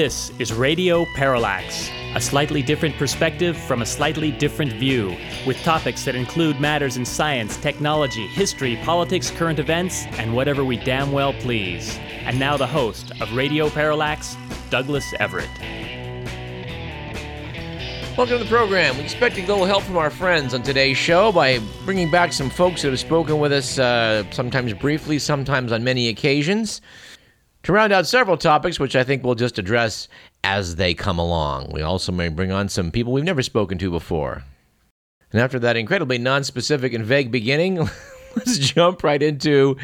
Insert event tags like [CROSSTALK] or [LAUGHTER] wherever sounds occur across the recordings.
This is Radio Parallax, a slightly different perspective from a slightly different view, with topics that include matters in science, technology, history, politics, current events, and whatever we damn well please. And now the host of Radio Parallax, Douglas Everett. Welcome to the program. We expect a little help from our friends on today's show by bringing back some folks that have spoken with us, uh, sometimes briefly, sometimes on many occasions to round out several topics, which I think we'll just address as they come along. We also may bring on some people we've never spoken to before. And after that incredibly non-specific and vague beginning, [LAUGHS] let's jump right into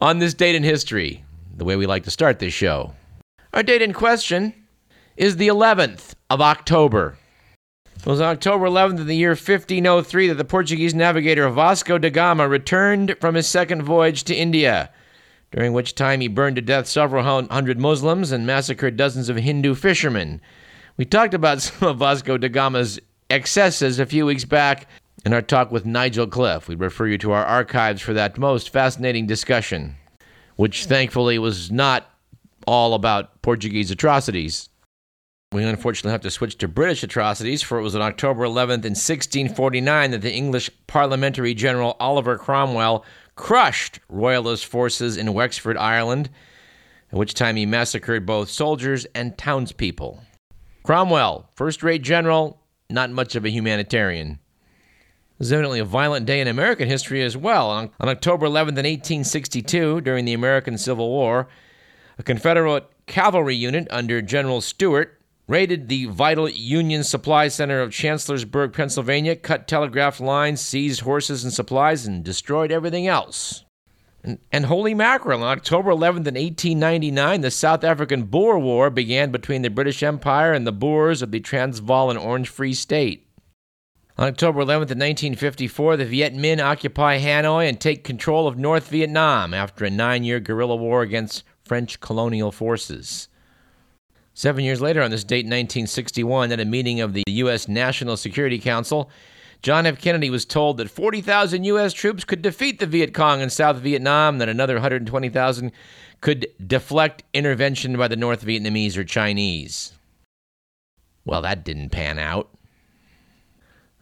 on this date in history, the way we like to start this show. Our date in question is the 11th of October. It was on October 11th of the year 1503 that the Portuguese navigator Vasco da Gama returned from his second voyage to India during which time he burned to death several hundred Muslims and massacred dozens of Hindu fishermen. We talked about [LAUGHS] some of Vasco da Gama's excesses a few weeks back in our talk with Nigel Cliff. We refer you to our archives for that most fascinating discussion, which thankfully was not all about Portuguese atrocities. We unfortunately have to switch to British atrocities, for it was on October 11th in 1649 that the English parliamentary general Oliver Cromwell crushed royalist forces in Wexford, Ireland, at which time he massacred both soldiers and townspeople. Cromwell, first rate general, not much of a humanitarian. It was evidently a violent day in American history as well. On, on October 11th, in 1862, during the American Civil War, a Confederate cavalry unit under General Stuart raided the vital Union Supply Center of Chancellorsburg, Pennsylvania, cut telegraph lines, seized horses and supplies, and destroyed everything else. And, and holy mackerel, on October 11th, in 1899, the South African Boer War began between the British Empire and the Boers of the Transvaal and Orange Free State. On October 11th, in 1954, the Viet Minh occupy Hanoi and take control of North Vietnam after a nine year guerrilla war against French colonial forces. Seven years later, on this date, 1961, at a meeting of the U.S. National Security Council, John F. Kennedy was told that 40,000 U.S. troops could defeat the Viet Cong in South Vietnam, that another 120,000 could deflect intervention by the North Vietnamese or Chinese. Well, that didn't pan out.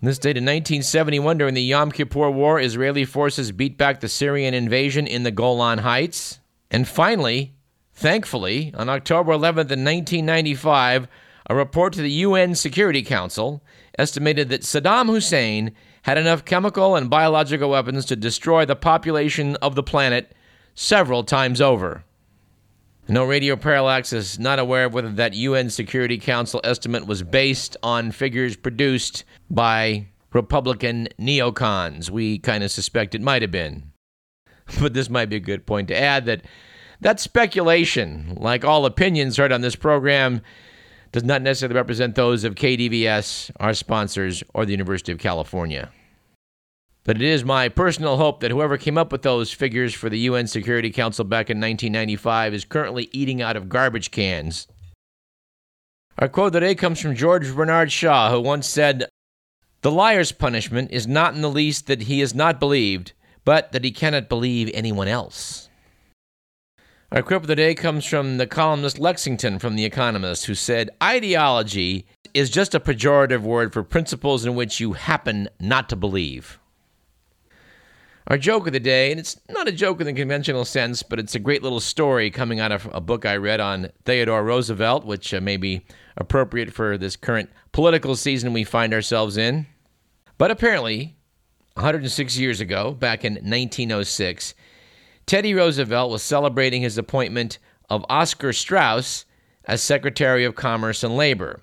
On this date in 1971, during the Yom Kippur War, Israeli forces beat back the Syrian invasion in the Golan Heights. And finally, Thankfully, on October 11th, in 1995, a report to the UN Security Council estimated that Saddam Hussein had enough chemical and biological weapons to destroy the population of the planet several times over. No Radio Parallax is not aware of whether that UN Security Council estimate was based on figures produced by Republican neocons. We kind of suspect it might have been. [LAUGHS] But this might be a good point to add that that speculation, like all opinions heard on this program, does not necessarily represent those of KDVS, our sponsors, or the University of California. But it is my personal hope that whoever came up with those figures for the UN Security Council back in 1995 is currently eating out of garbage cans. Our quote today comes from George Bernard Shaw, who once said, The liar's punishment is not in the least that he is not believed, but that he cannot believe anyone else. Our quote of the day comes from the columnist Lexington from The Economist, who said, Ideology is just a pejorative word for principles in which you happen not to believe. Our joke of the day, and it's not a joke in the conventional sense, but it's a great little story coming out of a book I read on Theodore Roosevelt, which uh, may be appropriate for this current political season we find ourselves in. But apparently, 106 years ago, back in 1906, Teddy Roosevelt was celebrating his appointment of Oscar Straus as Secretary of Commerce and Labor.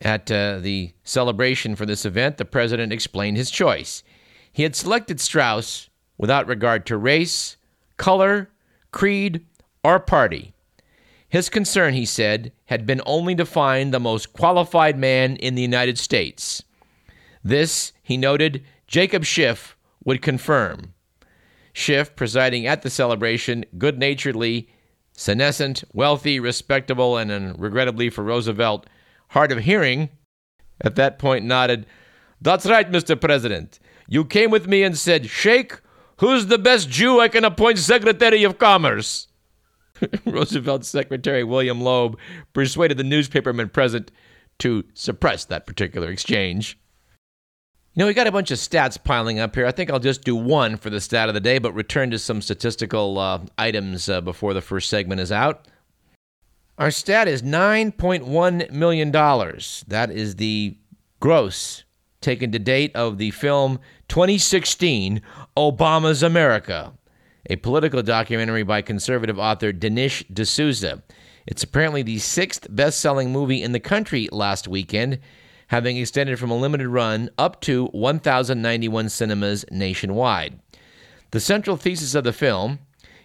At uh, the celebration for this event, the president explained his choice. He had selected Straus without regard to race, color, creed, or party. His concern, he said, had been only to find the most qualified man in the United States. This, he noted, Jacob Schiff would confirm. Schiff, presiding at the celebration, good naturedly, senescent, wealthy, respectable, and, and regrettably for Roosevelt, hard of hearing, at that point nodded, That's right, Mr. President. You came with me and said, Sheikh, who's the best Jew I can appoint Secretary of Commerce? [LAUGHS] Roosevelt's Secretary William Loeb persuaded the newspapermen present to suppress that particular exchange. You know, we got a bunch of stats piling up here. I think I'll just do one for the stat of the day, but return to some statistical uh, items uh, before the first segment is out. Our stat is $9.1 million. That is the gross taken to date of the film 2016 Obama's America, a political documentary by conservative author Dinesh D'Souza. It's apparently the sixth best selling movie in the country last weekend, having extended from a limited run up to 1,091 cinemas nationwide. The central thesis of the film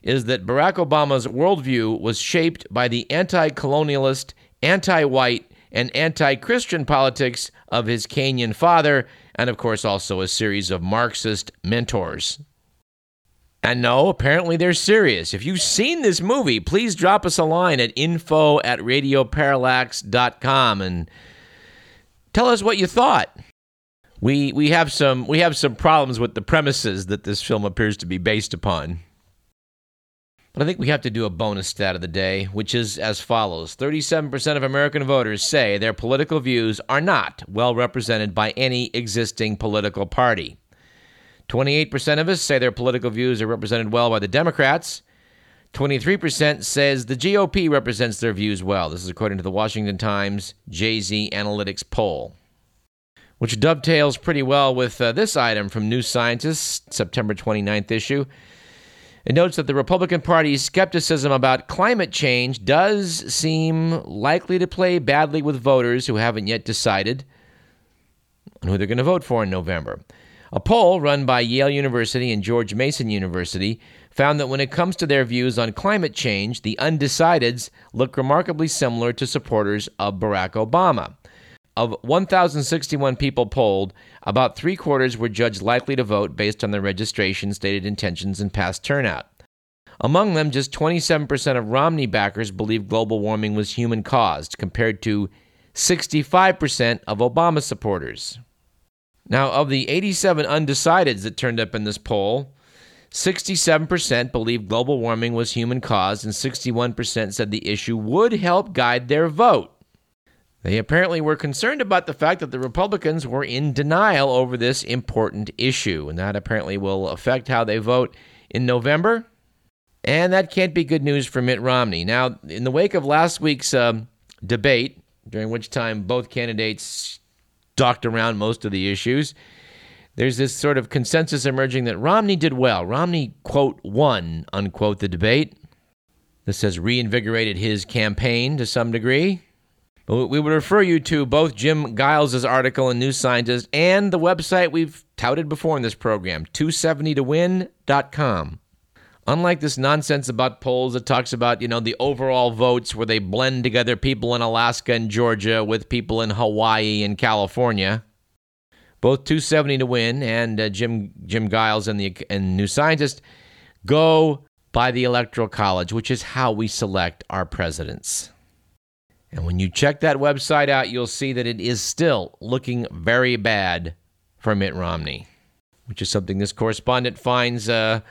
is that Barack Obama's worldview was shaped by the anti colonialist, anti white, and anti Christian politics of his Kenyan father, and of course also a series of Marxist mentors. And no, apparently they're serious. If you've seen this movie, please drop us a line at info at radioparallax.com and tell us what you thought. We, we, have some, we have some problems with the premises that this film appears to be based upon. But I think we have to do a bonus stat of the day, which is as follows 37% of American voters say their political views are not well represented by any existing political party. 28% of us say their political views are represented well by the Democrats. 23% says the GOP represents their views well. This is according to the Washington Times JZ Analytics poll, which dovetails pretty well with uh, this item from New Scientist, September 29th issue. It notes that the Republican Party's skepticism about climate change does seem likely to play badly with voters who haven't yet decided on who they're going to vote for in November. A poll run by Yale University and George Mason University found that when it comes to their views on climate change, the undecideds look remarkably similar to supporters of Barack Obama. Of 1,061 people polled, about three quarters were judged likely to vote based on their registration, stated intentions, and past turnout. Among them, just 27% of Romney backers believed global warming was human caused, compared to 65% of Obama supporters. Now, of the 87 undecideds that turned up in this poll, 67% believed global warming was human caused, and 61% said the issue would help guide their vote. They apparently were concerned about the fact that the Republicans were in denial over this important issue, and that apparently will affect how they vote in November. And that can't be good news for Mitt Romney. Now, in the wake of last week's um, debate, during which time both candidates docked around most of the issues, there's this sort of consensus emerging that Romney did well. Romney, quote, won, unquote, the debate. This has reinvigorated his campaign to some degree. We would refer you to both Jim Giles' article in New Scientist and the website we've touted before in this program, 270towin.com. Unlike this nonsense about polls that talks about, you know, the overall votes where they blend together people in Alaska and Georgia with people in Hawaii and California, both 270 to win and uh, Jim Jim Giles and the and New Scientist go by the Electoral College, which is how we select our presidents. And when you check that website out, you'll see that it is still looking very bad for Mitt Romney, which is something this correspondent finds uh,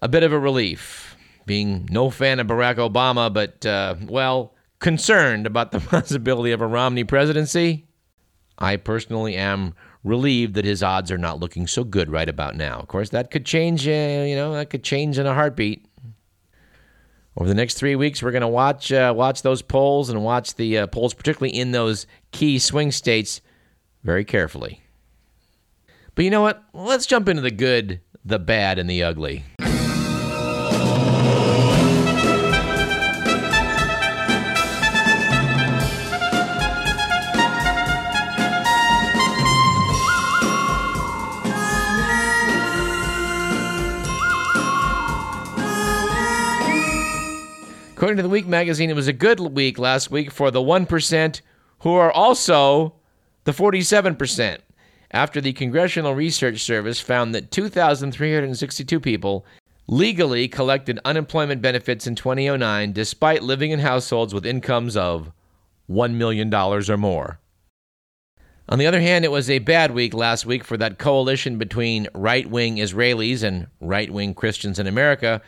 a bit of a relief. Being no fan of Barack Obama, but, uh, well, concerned about the [LAUGHS] possibility of a Romney presidency, I personally am relieved that his odds are not looking so good right about now. Of course, that could change, uh, you know, that could change in a heartbeat over the next three weeks, we're going to watch uh, watch those polls and watch the uh, polls, particularly in those key swing states, very carefully. But you know what? Let's jump into the good, the bad, and the ugly. According to the Week magazine, it was a good week last week for the 1% who are also the 47%. After the Congressional Research Service found that 2,362 people legally collected unemployment benefits in 2009 despite living in households with incomes of $1 million or more. On the other hand, it was a bad week last week for that coalition between right wing Israelis and right wing Christians in America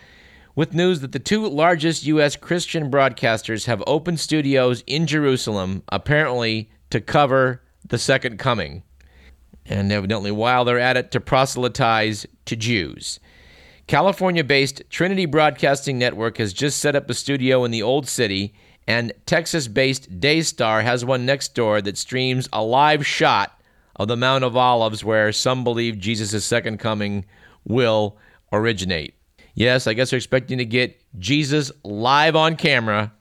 with news that the two largest U.S. Christian broadcasters have opened studios in Jerusalem, apparently to cover the Second Coming. And evidently, while they're at it, to proselytize to Jews. California based Trinity Broadcasting Network has just set up a studio in the Old City, and Texas based Daystar has one next door that streams a live shot of the Mount of Olives where some believe Jesus' second coming will originate. Yes, I guess they're expecting to get Jesus live on camera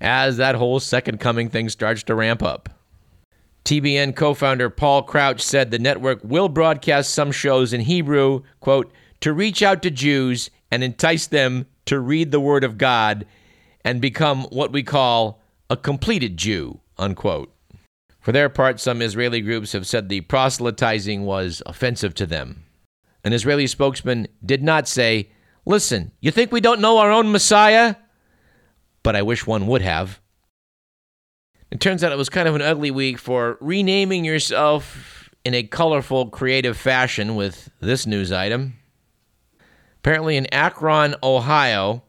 as that whole second coming thing starts to ramp up. TBN co founder Paul Crouch said the network will broadcast some shows in Hebrew, quote, to reach out to Jews and entice them to read the Word of God and become what we call a completed Jew, unquote. For their part, some Israeli groups have said the proselytizing was offensive to them. An Israeli spokesman did not say, Listen, you think we don't know our own Messiah? But I wish one would have. It turns out it was kind of an ugly week for renaming yourself in a colorful, creative fashion with this news item. Apparently, in Akron, Ohio,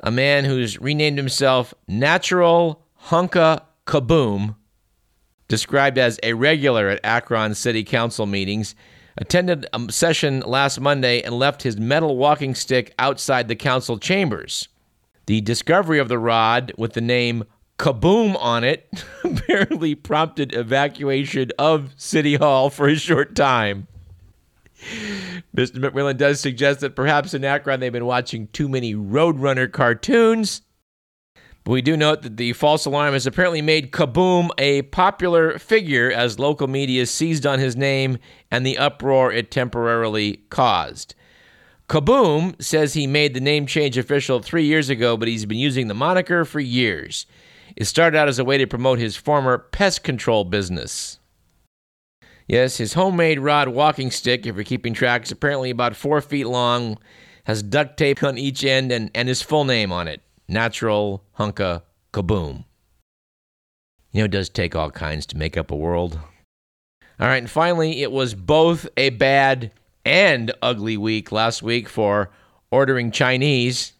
a man who's renamed himself Natural Hunka Kaboom, described as a regular at Akron City Council meetings, attended a session last Monday and left his metal walking stick outside the council chambers. The discovery of the rod with the name Kaboom on it [LAUGHS] apparently prompted evacuation of City Hall for a short time. Mr. McMillan does suggest that perhaps in Akron they've been watching too many Roadrunner cartoons. But we do note that the false alarm has apparently made Kaboom a popular figure as local media seized on his name and the uproar it temporarily caused. Kaboom says he made the name change official three years ago, but he's been using the moniker for years. It started out as a way to promote his former pest control business. Yes, his homemade rod walking stick, if you're keeping track, is apparently about four feet long, has duct tape on each end, and, and his full name on it Natural Hunka Kaboom. You know, it does take all kinds to make up a world. All right, and finally, it was both a bad and ugly week last week for ordering Chinese,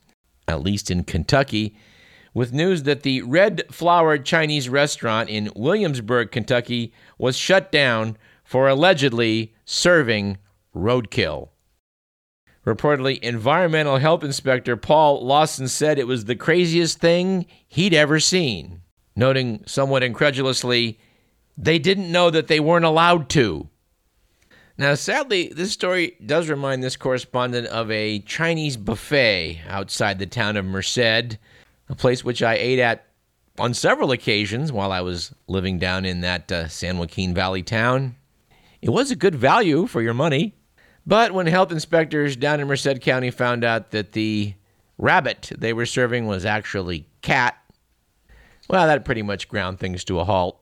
at least in Kentucky, with news that the Red Flower Chinese restaurant in Williamsburg, Kentucky, was shut down for allegedly serving roadkill. Reportedly, environmental health inspector Paul Lawson said it was the craziest thing he'd ever seen, noting somewhat incredulously, they didn't know that they weren't allowed to. Now, sadly, this story does remind this correspondent of a Chinese buffet outside the town of Merced, a place which I ate at on several occasions while I was living down in that uh, San Joaquin Valley town. It was a good value for your money. But when health inspectors down in Merced County found out that the rabbit they were serving was actually cat, well, that pretty much ground things to a halt.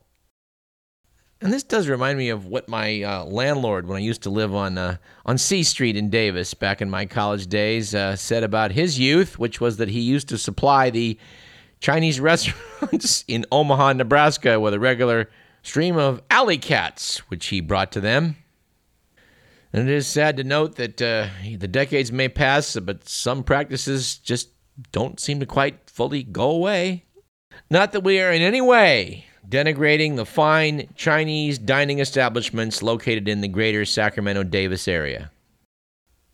And this does remind me of what my uh, landlord, when I used to live on uh, on C Street in Davis back in my college days, uh, said about his youth, which was that he used to supply the Chinese [LAUGHS] restaurants in Omaha, Nebraska, with a regular stream of alley cats, which he brought to them. And it is sad to note that uh, the decades may pass, but some practices just don't seem to quite fully go away. Not that we are in any way denigrating the fine Chinese dining establishments located in the greater Sacramento Davis area.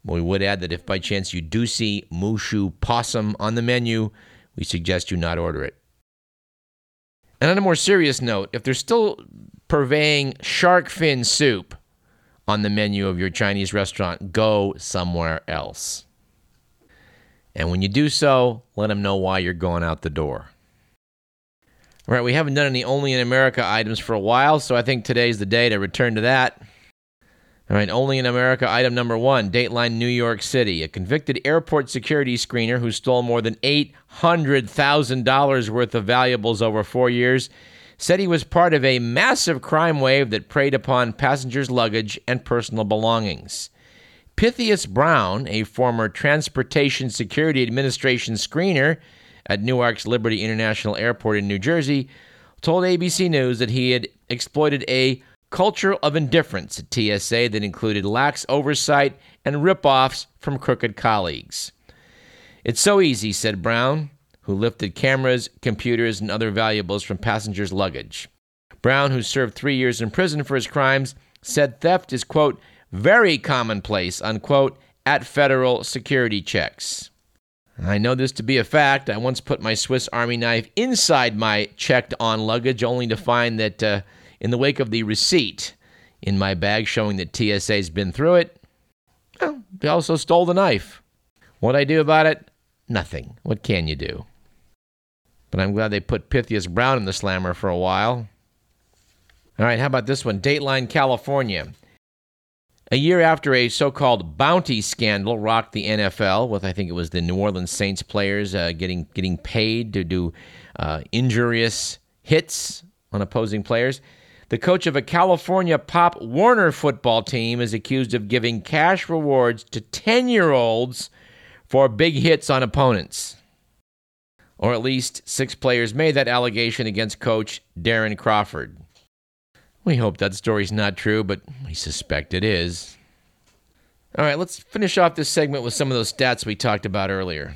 We would add that if by chance you do see Mushu possum on the menu, we suggest you not order it. And on a more serious note, if they're still purveying shark fin soup on the menu of your Chinese restaurant, go somewhere else. And when you do so, let them know why you're going out the door. All right, we haven't done any Only in America items for a while, so I think today's the day to return to that. All right, Only in America item number one Dateline New York City. A convicted airport security screener who stole more than $800,000 worth of valuables over four years said he was part of a massive crime wave that preyed upon passengers' luggage and personal belongings. Pythias Brown, a former Transportation Security Administration screener at Newark's Liberty International Airport in New Jersey, told ABC News that he had exploited a culture of indifference at TSA that included lax oversight and rip-offs from crooked colleagues. It's so easy, said Brown, who lifted cameras, computers, and other valuables from passengers' luggage. Brown, who served three years in prison for his crimes, said theft is, quote, very commonplace, unquote, at federal security checks. I know this to be a fact. I once put my Swiss Army knife inside my checked on luggage only to find that uh, in the wake of the receipt in my bag showing that TSA's been through it, well, they also stole the knife. What I do about it? Nothing. What can you do? But I'm glad they put Pythias Brown in the slammer for a while. All right, how about this one? Dateline, California. A year after a so called bounty scandal rocked the NFL, with I think it was the New Orleans Saints players uh, getting, getting paid to do uh, injurious hits on opposing players, the coach of a California Pop Warner football team is accused of giving cash rewards to 10 year olds for big hits on opponents. Or at least six players made that allegation against coach Darren Crawford. We hope that story's not true, but we suspect it is. All right, let's finish off this segment with some of those stats we talked about earlier.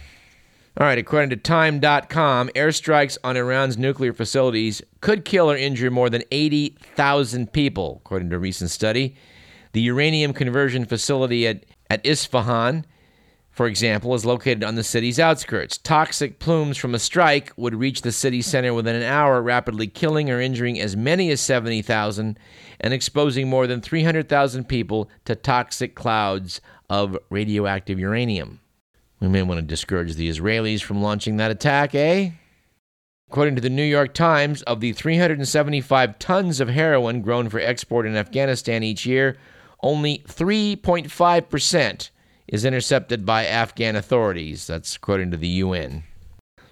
All right, according to Time.com, airstrikes on Iran's nuclear facilities could kill or injure more than 80,000 people, according to a recent study. The uranium conversion facility at, at Isfahan for example, is located on the city's outskirts. Toxic plumes from a strike would reach the city center within an hour, rapidly killing or injuring as many as 70,000 and exposing more than 300,000 people to toxic clouds of radioactive uranium. We may want to discourage the Israelis from launching that attack, eh? According to the New York Times, of the 375 tons of heroin grown for export in Afghanistan each year, only 3.5% is intercepted by Afghan authorities. That's according to the UN.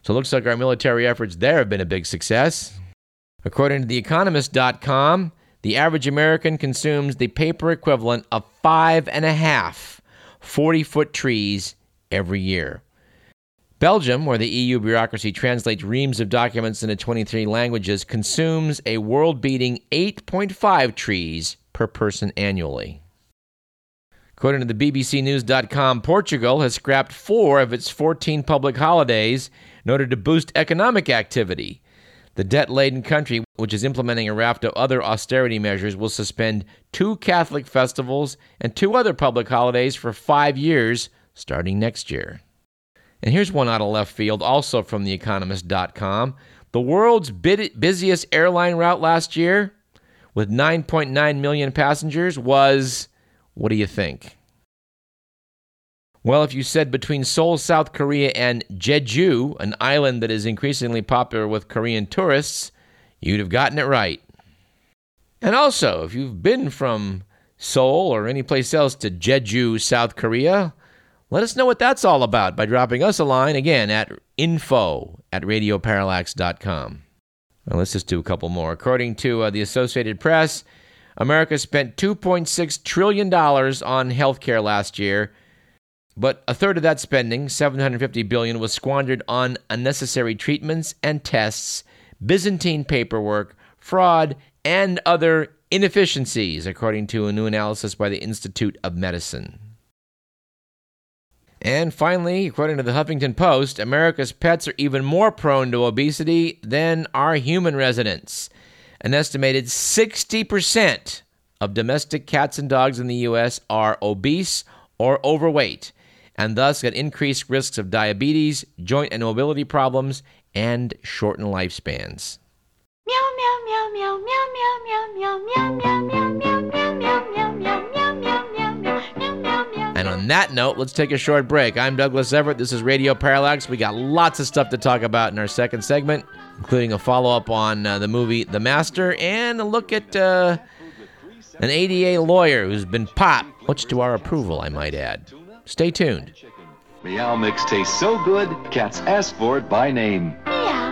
So it looks like our military efforts there have been a big success. According to TheEconomist.com, the average American consumes the paper equivalent of five and a half 40 foot trees every year. Belgium, where the EU bureaucracy translates reams of documents into 23 languages, consumes a world beating 8.5 trees per person annually. According to the BBC News.com, Portugal has scrapped four of its 14 public holidays in order to boost economic activity. The debt laden country, which is implementing a raft of other austerity measures, will suspend two Catholic festivals and two other public holidays for five years starting next year. And here's one out of left field, also from TheEconomist.com. The world's busiest airline route last year, with 9.9 million passengers, was what do you think? Well, if you said between Seoul, South Korea, and Jeju, an island that is increasingly popular with Korean tourists, you'd have gotten it right. And also, if you've been from Seoul or any place else to Jeju, South Korea, let us know what that's all about by dropping us a line again at info at radioparallax.com. Well, let's just do a couple more. According to uh, the Associated Press, America spent $2.6 trillion on healthcare last year, but a third of that spending, 750 billion, was squandered on unnecessary treatments and tests, Byzantine paperwork, fraud, and other inefficiencies, according to a new analysis by the Institute of Medicine. And finally, according to the Huffington Post, America's pets are even more prone to obesity than our human residents. An estimated 60% of domestic cats and dogs in the U.S. are obese or overweight, and thus at increased risks of diabetes, joint and mobility problems, and shortened lifespans. Meow, meow, meow, meow, meow, meow, meow, meow, meow, meow, meow, meow, meow, meow, meow, on that note, let's take a short break. I'm Douglas Everett. This is Radio Parallax. We got lots of stuff to talk about in our second segment including a follow up on uh, the movie The Master and a look at uh, an ADA lawyer who's been popped, much to our approval, I might add. Stay tuned. Meow Mix tastes so good, cats ask for it by name. Meow.